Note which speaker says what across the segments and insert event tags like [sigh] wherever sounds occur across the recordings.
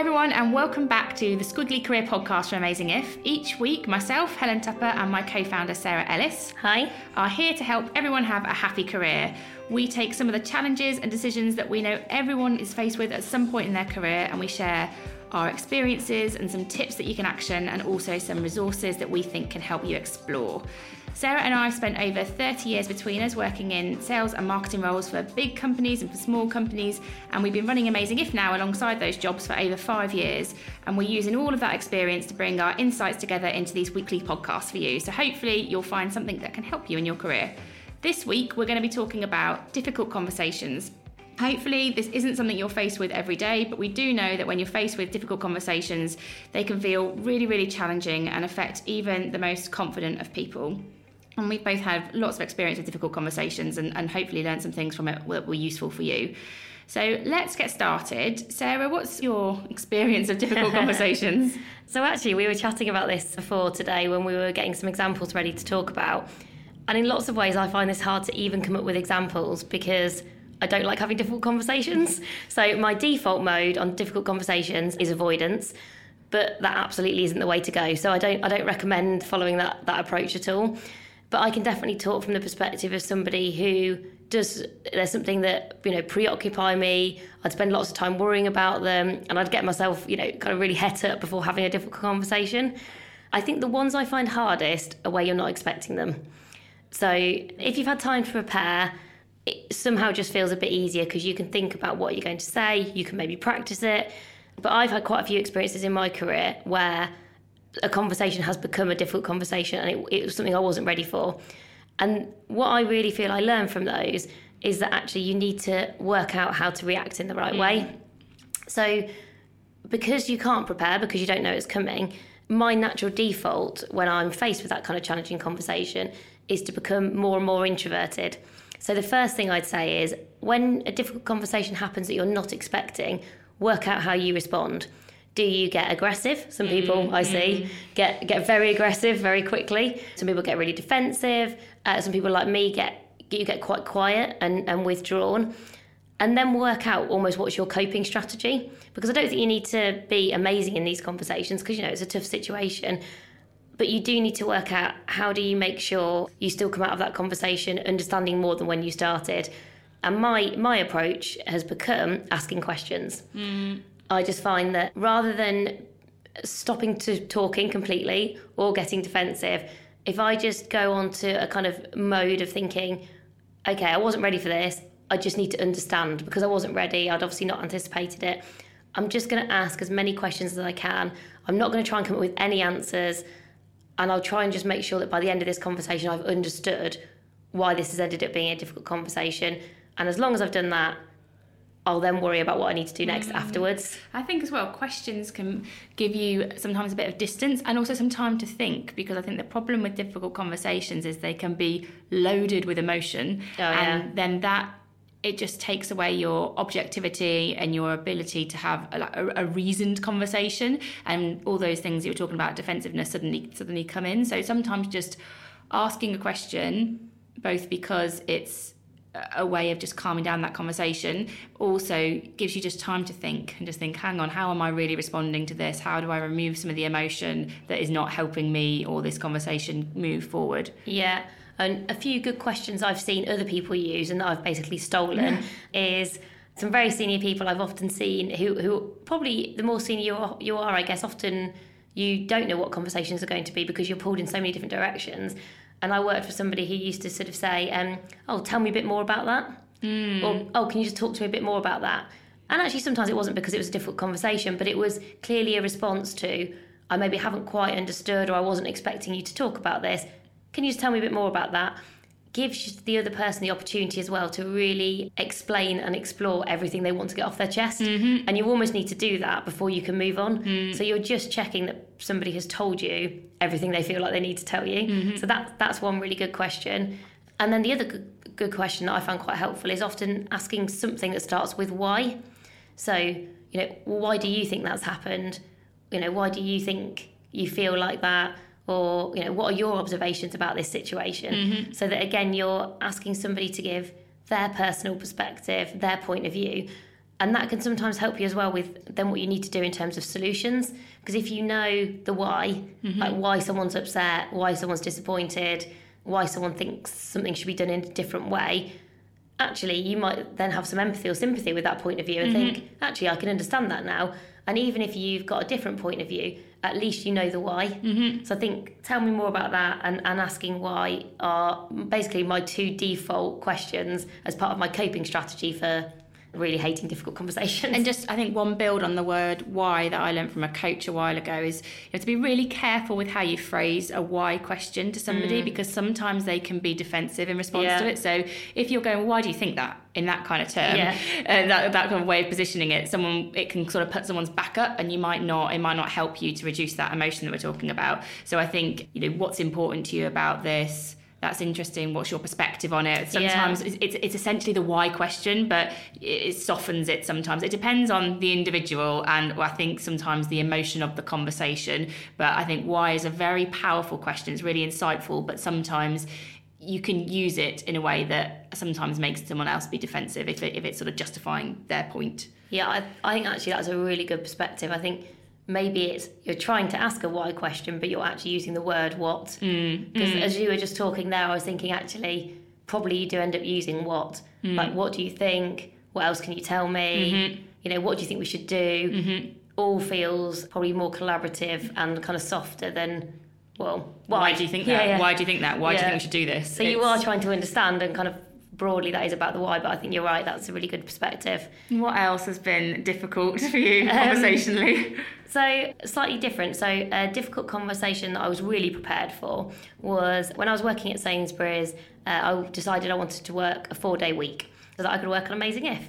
Speaker 1: Hi, everyone, and welcome back to the Squiggly Career Podcast from Amazing If. Each week, myself, Helen Tupper, and my co founder, Sarah Ellis,
Speaker 2: Hi.
Speaker 1: are here to help everyone have a happy career. We take some of the challenges and decisions that we know everyone is faced with at some point in their career, and we share our experiences and some tips that you can action, and also some resources that we think can help you explore. Sarah and I spent over 30 years between us working in sales and marketing roles for big companies and for small companies, and we've been running Amazing If now alongside those jobs for over five years. And we're using all of that experience to bring our insights together into these weekly podcasts for you. So hopefully, you'll find something that can help you in your career. This week, we're going to be talking about difficult conversations. Hopefully, this isn't something you're faced with every day, but we do know that when you're faced with difficult conversations, they can feel really, really challenging and affect even the most confident of people. And we've both had lots of experience with difficult conversations and, and hopefully learned some things from it that were useful for you. So let's get started. Sarah, what's your experience of difficult [laughs] conversations?
Speaker 2: So, actually, we were chatting about this before today when we were getting some examples ready to talk about. And in lots of ways, I find this hard to even come up with examples because I don't like having difficult conversations. [laughs] So, my default mode on difficult conversations is avoidance. But that absolutely isn't the way to go. So I don't I don't recommend following that that approach at all. But I can definitely talk from the perspective of somebody who does there's something that you know preoccupy me. I'd spend lots of time worrying about them and i'd get myself you know kind of really het up before having a difficult conversation. I think the ones i find hardest are where you're not expecting them. So if you've had time to prepare it somehow just feels a bit easier because you can think about what you're going to say you can maybe practice it. But i've had quite a few experiences in my career where a conversation has become a difficult conversation and it, it was something i wasn't ready for and what I really feel I learned from those is that actually you need to work out how to react in the right way. Mm. So, because you can't prepare, because you don't know it's coming, my natural default when I'm faced with that kind of challenging conversation is to become more and more introverted. So, the first thing I'd say is when a difficult conversation happens that you're not expecting, work out how you respond. Do you get aggressive? Some people mm-hmm, I see mm-hmm. get get very aggressive very quickly. Some people get really defensive. Uh, some people like me get you get quite quiet and, and withdrawn. And then work out almost what's your coping strategy. Because I don't think you need to be amazing in these conversations because you know it's a tough situation. But you do need to work out how do you make sure you still come out of that conversation understanding more than when you started. And my my approach has become asking questions. Mm. I just find that rather than stopping to talking completely or getting defensive, if I just go on to a kind of mode of thinking, okay, I wasn't ready for this, I just need to understand because I wasn't ready, I'd obviously not anticipated it. I'm just going to ask as many questions as I can. I'm not going to try and come up with any answers. And I'll try and just make sure that by the end of this conversation, I've understood why this has ended up being a difficult conversation. And as long as I've done that, I'll then worry about what I need to do next mm. afterwards.
Speaker 1: I think as well, questions can give you sometimes a bit of distance and also some time to think because I think the problem with difficult conversations is they can be loaded with emotion.
Speaker 2: Oh, yeah.
Speaker 1: And then that it just takes away your objectivity and your ability to have a, a, a reasoned conversation and all those things you were talking about defensiveness suddenly suddenly come in so sometimes just asking a question both because it's a way of just calming down that conversation also gives you just time to think and just think hang on how am i really responding to this? How do i remove some of the emotion that is not helping me or this conversation move forward?
Speaker 2: Yeah, And a few good questions I've seen other people use and that I've basically stolen is some very senior people I've often seen who, who probably the more senior you are, you are, I guess, often you don't know what conversations are going to be because you're pulled in so many different directions. And I worked for somebody who used to sort of say, um, "Oh, tell me a bit more about that," hmm. or "Oh, can you just talk to me a bit more about that?" And actually, sometimes it wasn't because it was a difficult conversation, but it was clearly a response to, "I maybe haven't quite understood, or I wasn't expecting you to talk about this. Can you just tell me a bit more about that?" Gives the other person the opportunity as well to really explain and explore everything they want to get off their chest. Mm-hmm. And you almost need to do that before you can move on. Hmm. So you're just checking that somebody has told you everything they feel like they need to tell you. Mm-hmm. So that, that's one really good question. And then the other good, good question that I found quite helpful is often asking something that starts with why. So, you know, why do you think that's happened? You know, why do you think you feel like that? Or, you know, what are your observations about this situation? Mm-hmm. So that again, you're asking somebody to give their personal perspective, their point of view. And that can sometimes help you as well with then what you need to do in terms of solutions. Because if you know the why, like why someone's upset, why someone's disappointed, why someone thinks something should be done in a different way, actually you might then have some empathy or sympathy with that point of view and think actually i can understand that now and even if you've got a different point of view at least you know the why mm-hmm. so i think tell me more about that and, and asking why are basically my two default questions as part of my coping strategy for really hating difficult conversations
Speaker 1: And just, I think one build on the word why that I learned from a coach a while ago is you have to be really careful with how you phrase a why question to somebody because sometimes they can be defensive in response
Speaker 2: Yeah.
Speaker 1: to it. So if you're going, why do you think that in that kind of term,
Speaker 2: Yeah.
Speaker 1: uh, that, that kind of way of positioning it, someone it can sort of put someone's back up, and you might not, it might not help you to reduce that emotion that we're talking about. So I think you know what's important to you about this. That's interesting. What's your perspective on it? Sometimes it's, it's, it's essentially the why question, but it, it softens it sometimes. It depends on the individual and I think sometimes the emotion of the conversation. But I think why is a very powerful question. It's really insightful, but sometimes you can use it in a way that sometimes makes someone else be defensive if, it, if it's sort of justifying their point.
Speaker 2: Yeah, I, I think actually that's a really good perspective. I think maybe it's you're trying to ask a why question, but you're actually using the word what. Mm, because mm. as you were just talking there, I was thinking actually probably you do end up using what. Mm. Like, what do you think? What else can you tell me? Mm-hmm. You know, what do you think we should do? Mm-hmm. All feels probably more collaborative and kind of softer than well. Why,
Speaker 1: Why do you think
Speaker 2: Yeah,
Speaker 1: that?
Speaker 2: yeah.
Speaker 1: Why do you think that? Why do you think we should do this?
Speaker 2: So you are trying to understand and kind of broadly that is about the why, but I think you're right. That's a really good perspective.
Speaker 1: What else has been difficult for you
Speaker 2: Um,
Speaker 1: conversationally? [laughs]
Speaker 2: So, slightly different. So, a difficult conversation that I was really prepared for was when I was working at Sainsbury's, uh, I decided I wanted to work a four day week so that I could work on Amazing If.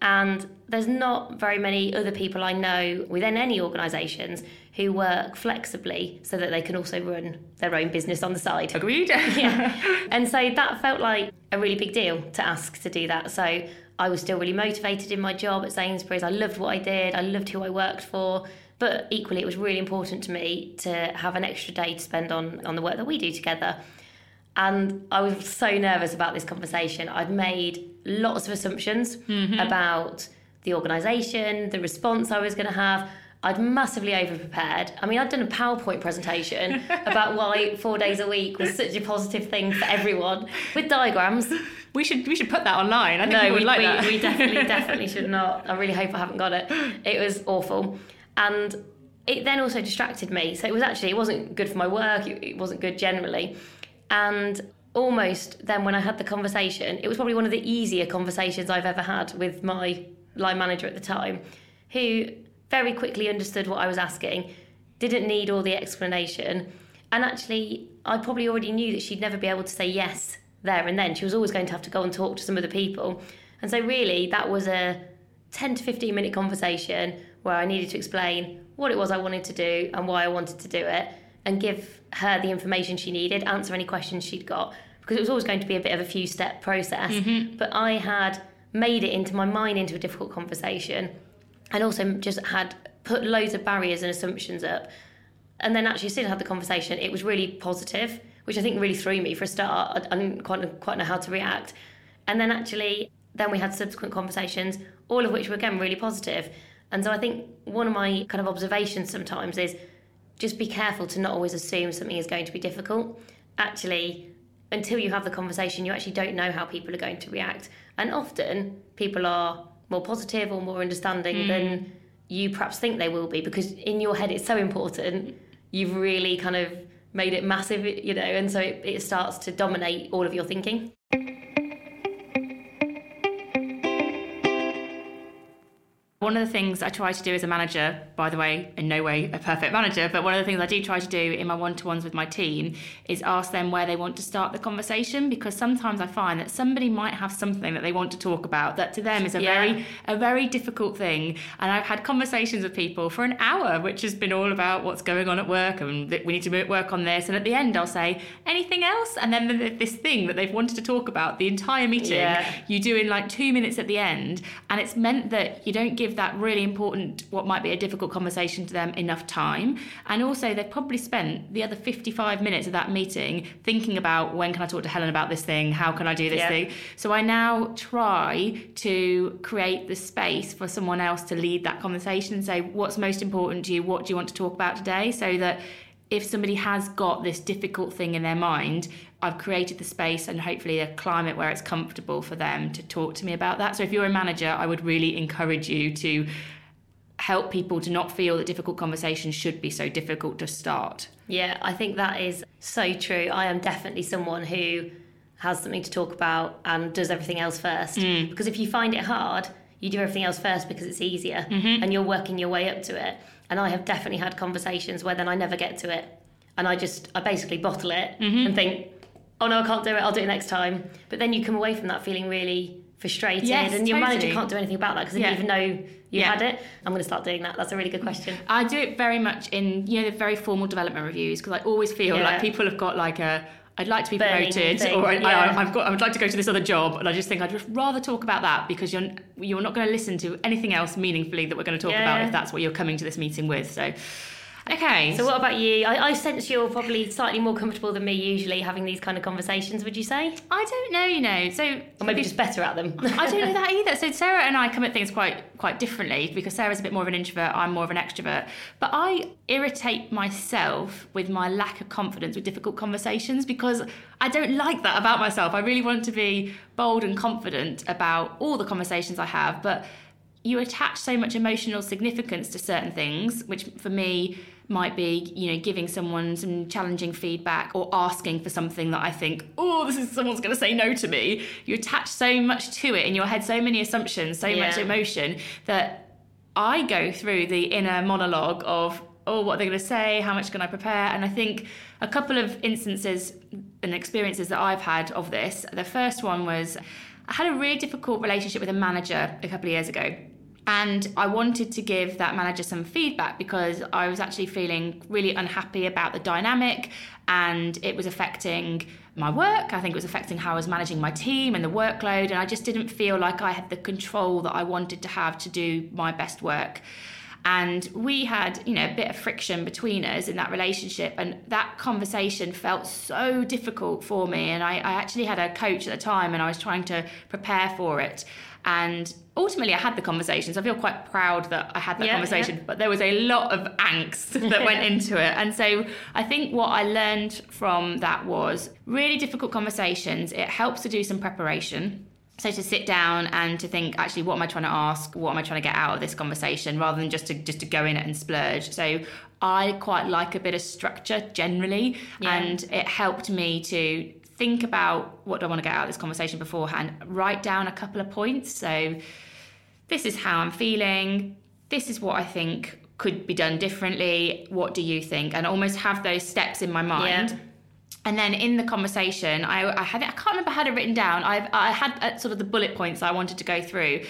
Speaker 2: And there's not very many other people I know within any organisations who work flexibly so that they can also run their own business on the side.
Speaker 1: Agreed. [laughs]
Speaker 2: yeah. [laughs] And so that felt like a really big deal to ask to do that. So I was still really motivated in my job at Sainsbury's. I loved what I did, I loved who I worked for. But equally, it was really important to me to have an extra day to spend on, on the work that we do together. And I was so nervous about this conversation. I'd made lots of assumptions mm-hmm. about the organisation, the response I was going to have. I'd massively over prepared. I mean, I'd done a PowerPoint presentation [laughs] about why four days a week was such a positive thing for everyone with diagrams.
Speaker 1: We should we should put that online. I think
Speaker 2: No, we,
Speaker 1: like
Speaker 2: we,
Speaker 1: that.
Speaker 2: we definitely, [laughs] definitely should not. I really hope I haven't got it. It was awful. And it then also distracted me. So it was actually, it wasn't good for my work, it, it wasn't good generally. And almost then when I had the conversation, it was probably one of the easier conversations I've ever had with my line manager at the time, who very quickly understood what I was asking, didn't need all the explanation. And actually, I probably already knew that she'd never be able to say yes there and then. She was always going to have to go and talk to some other people. And so, really, that was a 10 to 15 minute conversation where I needed to explain what it was I wanted to do and why I wanted to do it and give her the information she needed, answer any questions she'd got, because it was always going to be a bit of a few step process. Mm-hmm. But I had made it into my mind into a difficult conversation and also just had put loads of barriers and assumptions up. And then actually still had the conversation. It was really positive, which I think really threw me for a start. I, I didn't quite, quite know how to react. And then actually, then we had subsequent conversations, all of which were again really positive. And so I think one of my kind of observations sometimes is just be careful to not always assume something is going to be difficult. Actually, until you have the conversation, you actually don't know how people are going to react. And often people are more positive or more understanding mm. than you perhaps think they will be because in your head it's so important. You've really kind of made it massive, you know, and so it, it starts to dominate all of your thinking.
Speaker 1: One of the things I try to do as a manager, by the way, in no way a perfect manager, but one of the things I do try to do in my one to ones with my team is ask them where they want to start the conversation because sometimes I find that somebody might have something that they want to talk about that to them is a yeah. very a very difficult thing. And I've had conversations with people for an hour, which has been all about what's going on at work and we need to work on this. And at the end, I'll say anything else, and then this thing that they've wanted to talk about the entire meeting, yeah. you do in like two minutes at the end, and it's meant that you don't give give that really important, what might be a difficult conversation to them, enough time. And also, they've probably spent the other 55 minutes of that meeting thinking about when can I talk to Helen about this thing? How can I do this yeah. thing? So I now try to create the space for someone else to lead that conversation and say, what's most important to you? What do you want to talk about today? So that if somebody has got this difficult thing in their mind, I've created the space and hopefully a climate where it's comfortable for them to talk to me about that. So if you're a manager, I would really encourage you to help people to not feel that difficult conversations should be so difficult to start.
Speaker 2: Yeah, I think that is so true. I am definitely someone who has something to talk about and does everything else first. Mm. Because if you find it hard, you do everything else first because it's easier mm-hmm. and you're working your way up to it. And I have definitely had conversations where then I never get to it. And I just, I basically bottle it mm-hmm. and think, oh no, I can't do it, I'll do it next time. But then you come away from that feeling really frustrated
Speaker 1: yes,
Speaker 2: and your
Speaker 1: totally.
Speaker 2: manager can't do anything about that because they yeah. didn't even know you yeah. had it. I'm going to start doing that. That's a really good question.
Speaker 1: I do it very much in, you know, the very formal development reviews because I always feel yeah. like people have got like a, I'd like to be Burning promoted, thing, or I, have got, I would like to go to this other job, and I just think I'd just rather talk about that because you're you're not going to listen to anything else meaningfully that we're going to talk about if that's what you're coming to this meeting with. So, Okay.
Speaker 2: So what about you? I, I, sense you're probably slightly more comfortable than me usually having these kind of conversations, would you say?
Speaker 1: I don't know, you know. So
Speaker 2: Or maybe just better at them.
Speaker 1: I don't know [laughs] that either. So Sarah and I come at things quite quite differently because Sarah's a bit more of an introvert, I'm more of an extrovert. But I irritate myself with my lack of confidence with difficult conversations because I don't like that about myself. I really want to be bold and confident about all the conversations I have, but you attach so much emotional significance to certain things, which for me might be, you know, giving someone some challenging feedback or asking for something that I think, oh, this is someone's going to say no to me. You attach so much to it in your head, so many assumptions, so yeah. much emotion that I go through the inner monologue of, oh, what are they going to say? How much can I prepare? And I think a couple of instances and experiences that I've had of this. The first one was I had a really difficult relationship with a manager a couple of years ago and I wanted to give that manager some feedback because I was actually feeling really unhappy about the dynamic and it was affecting my work. I think it was affecting how I was managing my team and the workload. And I just didn't feel like I had the control that I wanted to have to do my best work. And we had, you know, a bit of friction between us in that relationship. And that conversation felt so difficult for me. And I, I actually had a coach at the time and I was trying to prepare for it. And ultimately, I had the conversations. I feel quite proud that I had that yeah, conversation, yeah. but there was a lot of angst [laughs] that went into it. And so I think what I learned from that was really difficult conversations. It helps to do some preparation. So to sit down and to think, actually, what am I trying to ask? What am I trying to get out of this conversation, rather than just to just to go in it and splurge. So I quite like a bit of structure generally, yeah. and it helped me to think about what do I want to get out of this conversation beforehand, write down a couple of points. So, this is how I'm feeling, this is what I think could be done differently. What do you think? And almost have those steps in my mind. Yeah. And then in the conversation, I, I had I can't remember how to written down. I I had uh, sort of the bullet points I wanted to go through.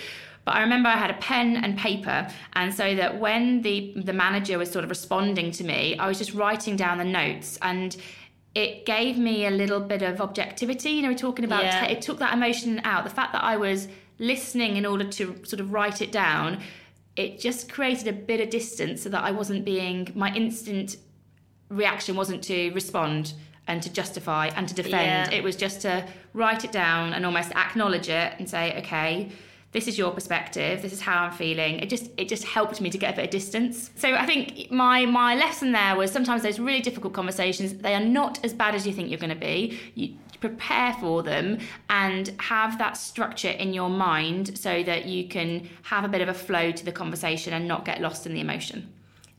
Speaker 1: But I remember I had a pen and paper, and so that when the the manager was sort of responding to me, I was just writing down the notes, and it gave me a little bit of objectivity. You know, we're talking about yeah. it took that emotion out. The fact that I was listening in order to sort of write it down, it just created a bit of distance so that I wasn't being my instant reaction wasn't to respond and to justify and to defend. Yeah. It was just to write it down and almost acknowledge it and say, okay, this is your perspective this is how i'm feeling. It just it just helped me to get a bit of distance. So i think my my lesson there was sometimes those really difficult conversations they are not as bad as you think you're going to be you prepare for them and have that structure in your mind so that you can have a bit of a flow to the conversation and not get lost in the emotion.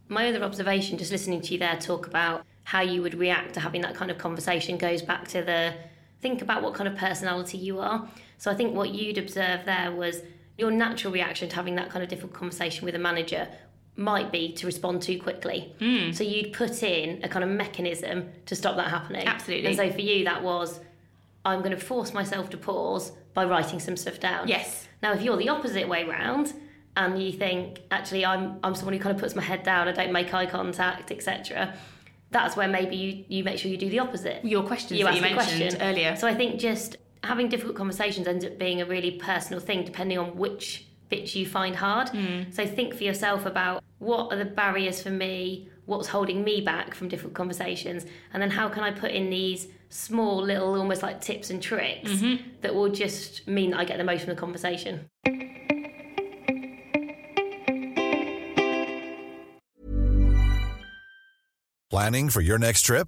Speaker 2: My other observation just listening to you there talk about how you would react to having that kind of conversation goes back to the think about what kind of personality you are so I think what you'd observe there was your natural reaction to having that kind of difficult conversation with a manager might be to respond too quickly. Mm. So you'd put in a kind of mechanism to stop that happening.
Speaker 1: Absolutely.
Speaker 2: And so for you, that was I'm going to force myself to pause by writing some stuff down.
Speaker 1: Yes.
Speaker 2: Now, if you're the opposite way round and you think actually I'm I'm someone who kind of puts my head down, I don't make eye contact, etc. That's where maybe you, you make sure you do the opposite.
Speaker 1: Your questions you that you mentioned question. earlier.
Speaker 2: So I think just having difficult conversations ends up being a really personal thing depending on which bits you find hard. Mm. So think for yourself about what are the barriers for me, what's holding me back from difficult conversations, and then how can I put in these small little almost like tips and tricks mm-hmm. that will just mean that I get the most from the conversation.
Speaker 3: Planning for your next trip?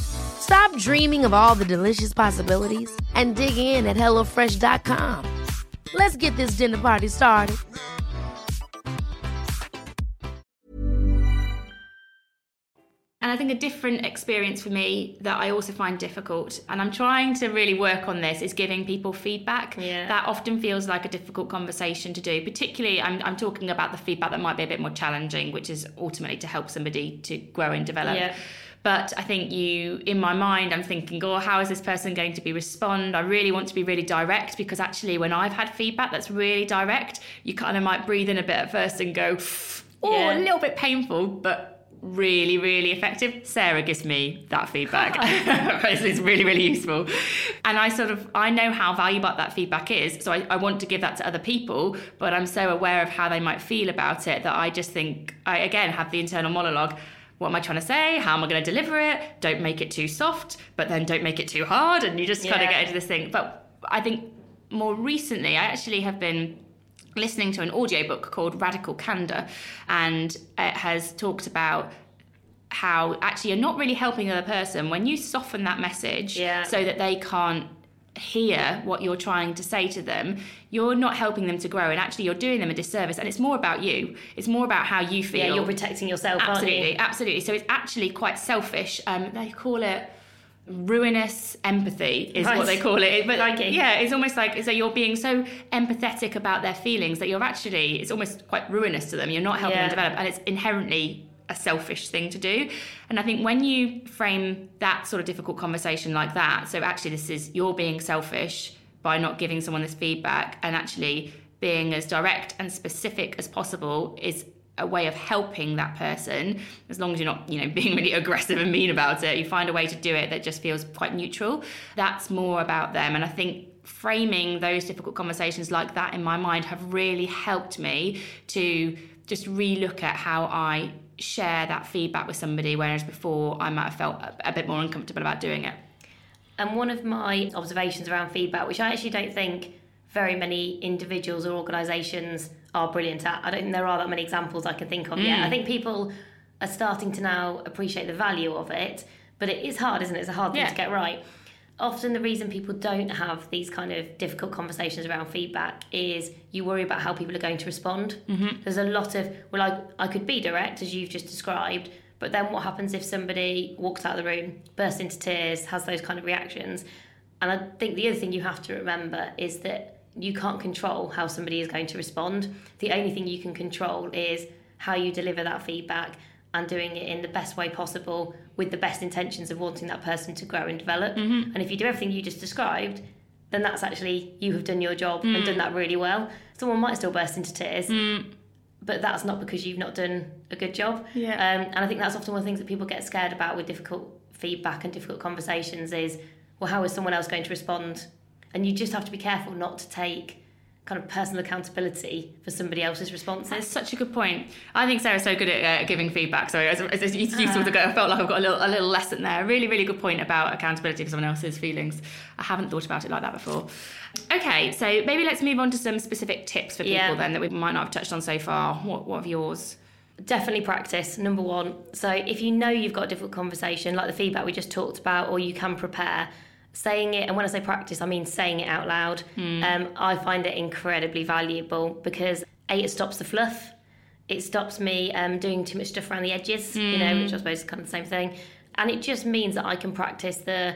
Speaker 4: Stop dreaming of all the delicious possibilities and dig in at HelloFresh.com. Let's get this dinner party started.
Speaker 1: And I think a different experience for me that I also find difficult, and I'm trying to really work on this, is giving people feedback.
Speaker 2: Yeah.
Speaker 1: That often feels like a difficult conversation to do. Particularly, I'm, I'm talking about the feedback that might be a bit more challenging, which is ultimately to help somebody to grow and develop.
Speaker 2: Yeah.
Speaker 1: But I think you, in my mind, I'm thinking, oh, how is this person going to be respond? I really want to be really direct because actually, when I've had feedback that's really direct, you kind of might breathe in a bit at first and go, oh, yeah. a little bit painful, but really, really effective. Sarah gives me that feedback. [laughs] [laughs] it's really, really useful. And I sort of, I know how valuable that feedback is. So I, I want to give that to other people, but I'm so aware of how they might feel about it that I just think, I again have the internal monologue what am I trying to say? How am I going to deliver it? Don't make it too soft, but then don't make it too hard. And you just yeah. kind of get into this thing. But I think more recently, I actually have been listening to an audiobook called Radical Candor, and it has talked about how actually you're not really helping the other person when you soften that message
Speaker 2: yeah.
Speaker 1: so that they can't hear what you're trying to say to them, you're not helping them to grow, and actually you're doing them a disservice. And it's more about you. It's more about how you feel.
Speaker 2: Yeah, you're protecting yourself.
Speaker 1: Absolutely, absolutely. So it's actually quite selfish. Um, they call it ruinous empathy is what they call it but like yeah it's almost like so you're being so empathetic about their feelings that you're actually it's almost quite ruinous to them you're not helping yeah. them develop and it's inherently a selfish thing to do. And I think when you frame that sort of difficult conversation like that, so actually this is you're being selfish by not giving someone this feedback and actually being as direct and specific as possible is a way of helping that person as long as you're not you know [laughs] being really aggressive and mean about it. You find a way to do it that just feels quite neutral. That's more about them. And i think framing those difficult conversations like that in my mind have really helped me to just relook at how i share that feedback with somebody, whereas before I might have felt a, a bit more uncomfortable about doing it.
Speaker 2: And one of my observations around feedback, which I actually don't think very many individuals or organisations are brilliant at, I don't think there are that many examples I can think of yet. Hmm. I think people are starting to now appreciate the value of it, but it is hard, isn't it? It's a hard thing
Speaker 1: Yeah.
Speaker 2: to get right. Often the reason people don't have these kind of difficult conversations around feedback is you worry about how people are going to respond. Mm-hmm. There's a lot of, well, I, I could be direct, as you've just described, but then what happens if somebody walks out of the room, bursts into tears, has those kind of reactions? And I think the other thing you have to remember is that you can't control how somebody is going to respond. The only thing you can control is how you deliver that feedback and doing it in the best way possible with the best intentions of wanting that person to grow and develop. Mm-hmm. And if you do everything you just described, then that's actually you have done your job and mm. done that really well. Someone might still burst into tears, mm. but that's not because you've not done a good job.
Speaker 1: Yeah.
Speaker 2: Um, and I think that's often one of the things that people get scared about with difficult feedback and difficult conversations is, well, how is someone else going to respond? And you just have to be careful not to take kind of personal accountability for somebody else's responses.
Speaker 1: That's such a good point. I think Sarah's so good at uh, giving feedback. Sorry, as you, you sort of go, I felt like I've got a little, a little lesson there. Really, really good point about accountability for someone else's feelings. I haven't thought about it like that before. Okay, so maybe let's move on to some specific tips for people
Speaker 2: Yeah.
Speaker 1: then that we might not have touched on so far. What, what are yours?
Speaker 2: Definitely practice, number one. So if you know you've got a difficult conversation, like the feedback we just talked about, or you can prepare, saying it, and when I say practice, I mean saying it out loud. Um, I find it incredibly valuable because A, it stops the fluff. It stops me um, doing too much stuff around the edges, you know, which I suppose is kind of the same thing. And it just means that I can practice the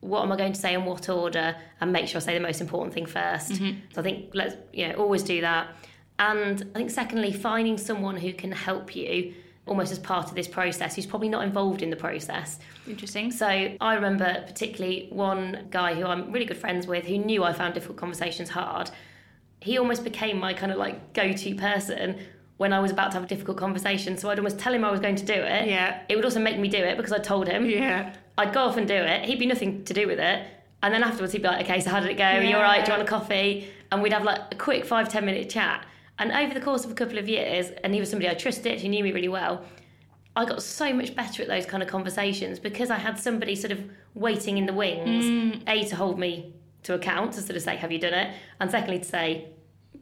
Speaker 2: what am I going to say in what order and make sure I say the most important thing 1st So I think let's you know always do that. And I think secondly, finding someone who can help you almost as part of this process who's probably not involved in the process.
Speaker 1: Interesting.
Speaker 2: So I remember particularly one guy who I'm really good friends with who knew I found difficult conversations hard. He almost became my kind of like go-to person when I was about to have a difficult conversation. So I'd almost tell him I was going to do it.
Speaker 1: Yeah.
Speaker 2: It would also make me do it because I told him.
Speaker 1: Yeah.
Speaker 2: I'd go off and do it. He'd be nothing to do with it. And then afterwards, he'd be like, okay, so how did it go? Are you all right? Do you want a coffee? And we'd have like a quick five, 10 minute chat. And over the course of a couple of years, and he was somebody I trusted, who knew me really well, I got so much better at those kind of conversations because I had somebody sort of waiting in the wings, A, to hold me to account, to sort of say, have you done it? And secondly, to say,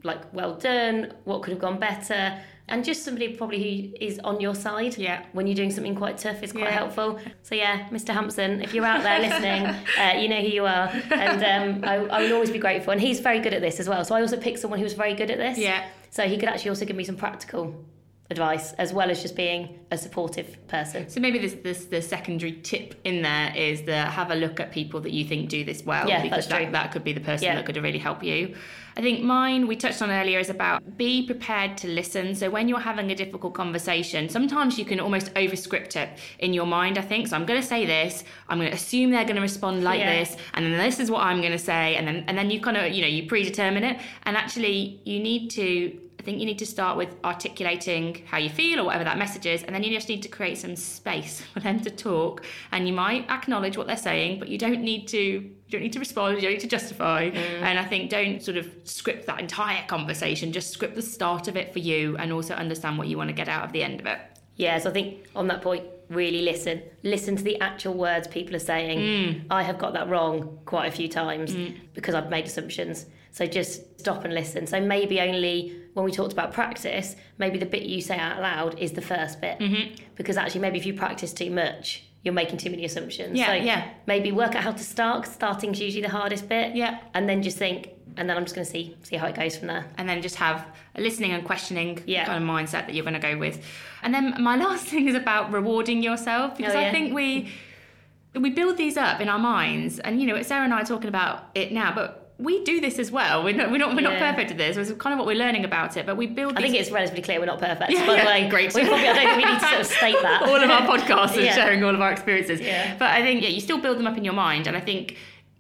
Speaker 2: like, well done, what could have gone better? And just somebody probably who is on your side
Speaker 1: Yeah.
Speaker 2: when you're doing something quite tough is quite
Speaker 1: Yeah.
Speaker 2: helpful. So yeah, Mr. Hampson, if you're out there [laughs] listening, uh, you know who you are, and um, I, I will always be grateful. And he's very good at this as well. So I also picked someone who was very good at this.
Speaker 1: Yeah.
Speaker 2: So he could actually also give me some practical advice as well as just being a supportive person.
Speaker 1: So maybe this, this the secondary tip in there is that have a look at people that you think do this well
Speaker 2: Yeah,
Speaker 1: because that, that could be the person
Speaker 2: Yeah.
Speaker 1: that could really help you. I think mine we touched on earlier is about be prepared to listen. So when you're having a difficult conversation, sometimes you can almost overscript it in your mind, I think. So I'm going to say this, I'm going to assume they're going to respond like
Speaker 2: Yeah.
Speaker 1: this, and then this is what I'm going to say and then and then you kind of, you know, you predetermine it and actually you need to think you need to start with articulating how you feel or whatever that message is, and then you just need to create some space [laughs] for them to talk. And you might acknowledge what they're saying, but you don't need to you don't need to respond, you don't need to justify. Mm. And I think don't sort of script that entire conversation, just script the start of it for you and also understand what you want to get out of the end of it.
Speaker 2: Yeah, so I think on that point, really listen. Listen to the actual words people are saying. Mm. I have got that wrong quite a few times mm. because I've made assumptions. So just stop and listen. So maybe only when we talked about practice, maybe the bit you say out loud is the first bit. Mm-hmm. Because actually, maybe if you practice too much, you're making too many assumptions.
Speaker 1: Yeah,
Speaker 2: so
Speaker 1: yeah.
Speaker 2: maybe work out how to start. Starting's usually the hardest bit.
Speaker 1: Yeah.
Speaker 2: And then just think, and then I'm just going to see see how it goes from there.
Speaker 1: and then just have a listening and questioning
Speaker 2: Yeah.
Speaker 1: kind of mindset that you're going to go with. And then my [laughs] last thing is about rewarding yourself because
Speaker 2: Oh,
Speaker 1: I think we we build these up in our minds, and you know, Sarah and I are talking about it now, but we do this as well. We're not we're not, we're not perfect at this. It's kind of what we're learning about it, but we build.
Speaker 2: I think it's relatively clear we're not perfect.
Speaker 1: Yeah,
Speaker 2: by
Speaker 1: yeah,
Speaker 2: the way,
Speaker 1: great.
Speaker 2: We probably, I don't think we need to sort of state [laughs] that.
Speaker 1: all of our podcasts and [laughs]
Speaker 2: Yeah.
Speaker 1: sharing all of our experiences.
Speaker 2: Yeah.
Speaker 1: But I think yeah, you still build them up in your mind, and I think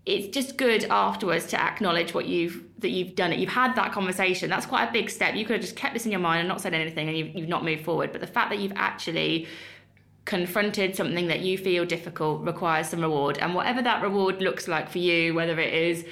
Speaker 1: it's just good afterwards to acknowledge what you've that you've done it. You've had that conversation. That's quite a big step. You could have just kept this in your mind and not said anything, and you've, you've not moved forward. But the fact that you've actually confronted something that you feel difficult requires some reward and whatever that reward looks like for you whether it is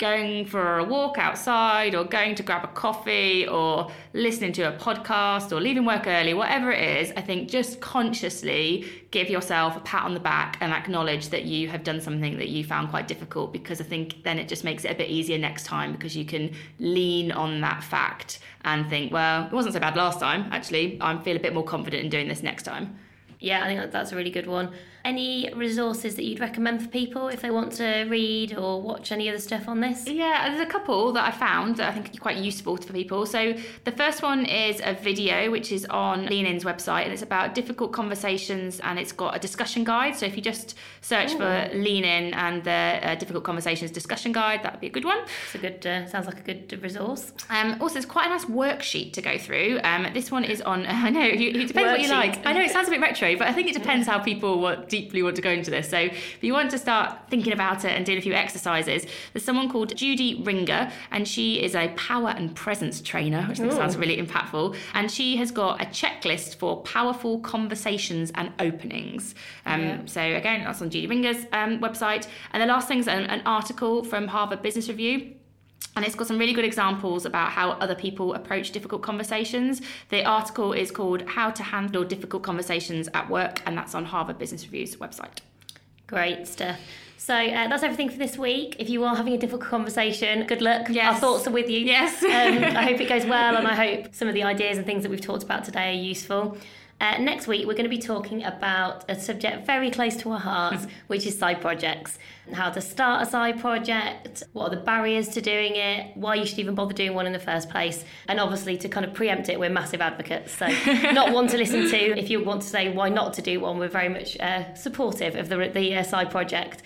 Speaker 1: going for a walk outside or going to grab a coffee or listening to a podcast or leaving work early, whatever it is, I think just consciously give yourself a pat on the back and acknowledge that you have done something that you found quite difficult because I think then it just makes it a bit easier next time because you can lean on that fact and think, well, it wasn't so bad last time. Actually, I feel a bit more confident in doing this next time.
Speaker 2: Yeah, I think that's a really good one. Any resources that you'd recommend for people if they want to read or watch any other stuff on this?
Speaker 1: Yeah, there's a couple that I found that I think are quite useful for people. So the first one is a video which is on Lean In's website and it's about difficult conversations and it's got a discussion guide. So if you just search Ooh. for Lean In and the uh, difficult conversations discussion guide, that would be a good one.
Speaker 2: It's a good, uh, sounds like a good resource.
Speaker 1: Um, also, it's quite a nice worksheet to go through. Um, this one is on, [laughs] I know, it depends worksheet. what you like. [laughs] I know it sounds a bit retro, but I think it depends how people what deeply want to go into this. So if you want to start thinking about it and doing a few exercises, there's someone called Judy Ringer, and she is a power and presence trainer, which sounds really impactful. And she has got a checklist for powerful conversations and openings. Um, yeah. So again, that's on Judy Ringer's um, website. And the last thing is an, an article from Harvard Business Review and it's got some really good examples about how other people approach difficult conversations. The article is called How to Handle Difficult Conversations at Work, and that's on Harvard Business Review's website.
Speaker 2: Great stuff. So uh, that's everything for this week. If you are having a difficult conversation, good luck. Yes. Our thoughts are with you.
Speaker 1: Yes.
Speaker 2: um, I [laughs] hope it goes well, and I hope some of the ideas and things that we've talked about today are useful. Uh, next week, we're going to be talking about a subject very close to our hearts, [laughs] which is side projects. How to start a side project, what are the barriers to doing it, why you should even bother doing one in the first place. And obviously, to kind of preempt it, we're massive advocates. So, [laughs] not one to listen to. If you want to say why not to do one, we're very much uh, supportive of the, the uh, side project.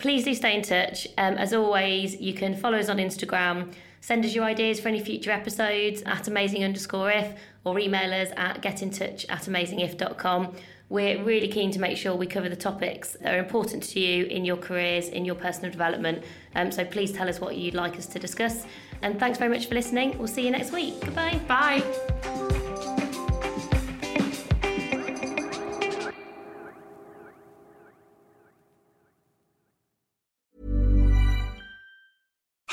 Speaker 2: Please do stay in touch. Um, as always, you can follow us on Instagram Send us your ideas for any future episodes at amazing underscore if or email us at getintouch at amazingif.com. We're really keen to make sure we cover the topics that are important to you in your careers, in your personal development. Um, so please tell us what you'd like us to discuss. And thanks very much for listening. We'll see you next week. Goodbye.
Speaker 1: Bye.